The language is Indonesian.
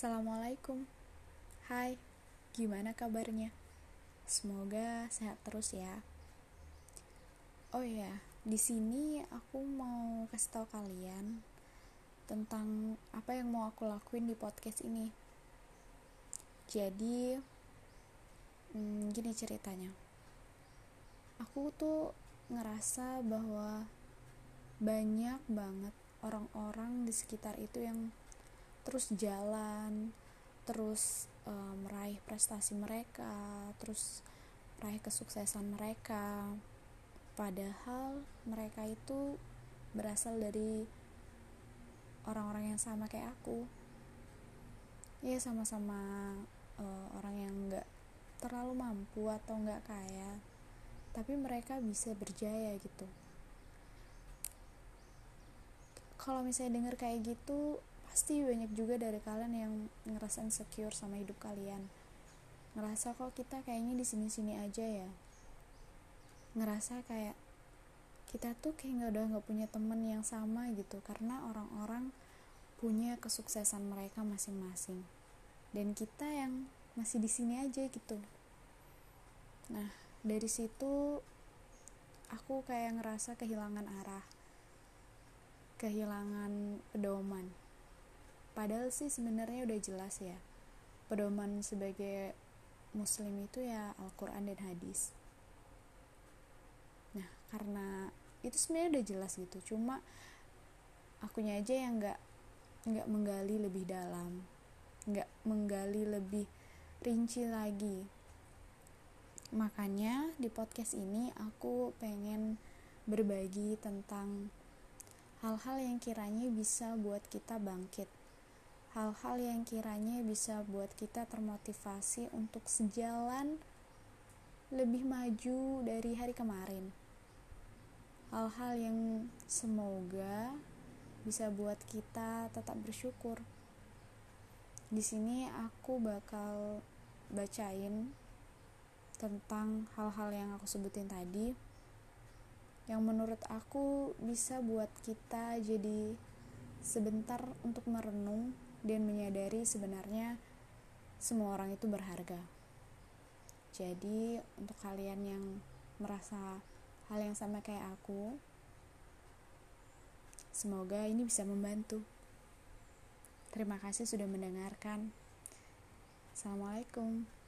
Assalamualaikum. Hai, gimana kabarnya? Semoga sehat terus ya. Oh ya, di sini aku mau kasih tahu kalian tentang apa yang mau aku lakuin di podcast ini. Jadi, hmm, gini ceritanya. Aku tuh ngerasa bahwa banyak banget orang-orang di sekitar itu yang terus jalan terus uh, meraih prestasi mereka terus meraih kesuksesan mereka. Padahal mereka itu berasal dari orang-orang yang sama kayak aku. Ya sama-sama uh, orang yang nggak terlalu mampu atau nggak kaya tapi mereka bisa berjaya gitu. Kalau misalnya denger kayak gitu pasti banyak juga dari kalian yang ngerasa insecure sama hidup kalian. Ngerasa kok kita kayaknya di sini sini aja ya. Ngerasa kayak kita tuh kayak nggak udah nggak punya temen yang sama gitu karena orang-orang punya kesuksesan mereka masing-masing. Dan kita yang masih di sini aja gitu. Nah dari situ aku kayak ngerasa kehilangan arah kehilangan pedoman padahal sih sebenarnya udah jelas ya pedoman sebagai muslim itu ya Al-Quran dan hadis. Nah karena itu sebenarnya udah jelas gitu cuma akunya aja yang nggak nggak menggali lebih dalam nggak menggali lebih rinci lagi. Makanya di podcast ini aku pengen berbagi tentang hal-hal yang kiranya bisa buat kita bangkit hal-hal yang kiranya bisa buat kita termotivasi untuk sejalan lebih maju dari hari kemarin. Hal-hal yang semoga bisa buat kita tetap bersyukur. Di sini aku bakal bacain tentang hal-hal yang aku sebutin tadi yang menurut aku bisa buat kita jadi sebentar untuk merenung dan menyadari sebenarnya semua orang itu berharga. Jadi, untuk kalian yang merasa hal yang sama kayak aku, semoga ini bisa membantu. Terima kasih sudah mendengarkan. Assalamualaikum.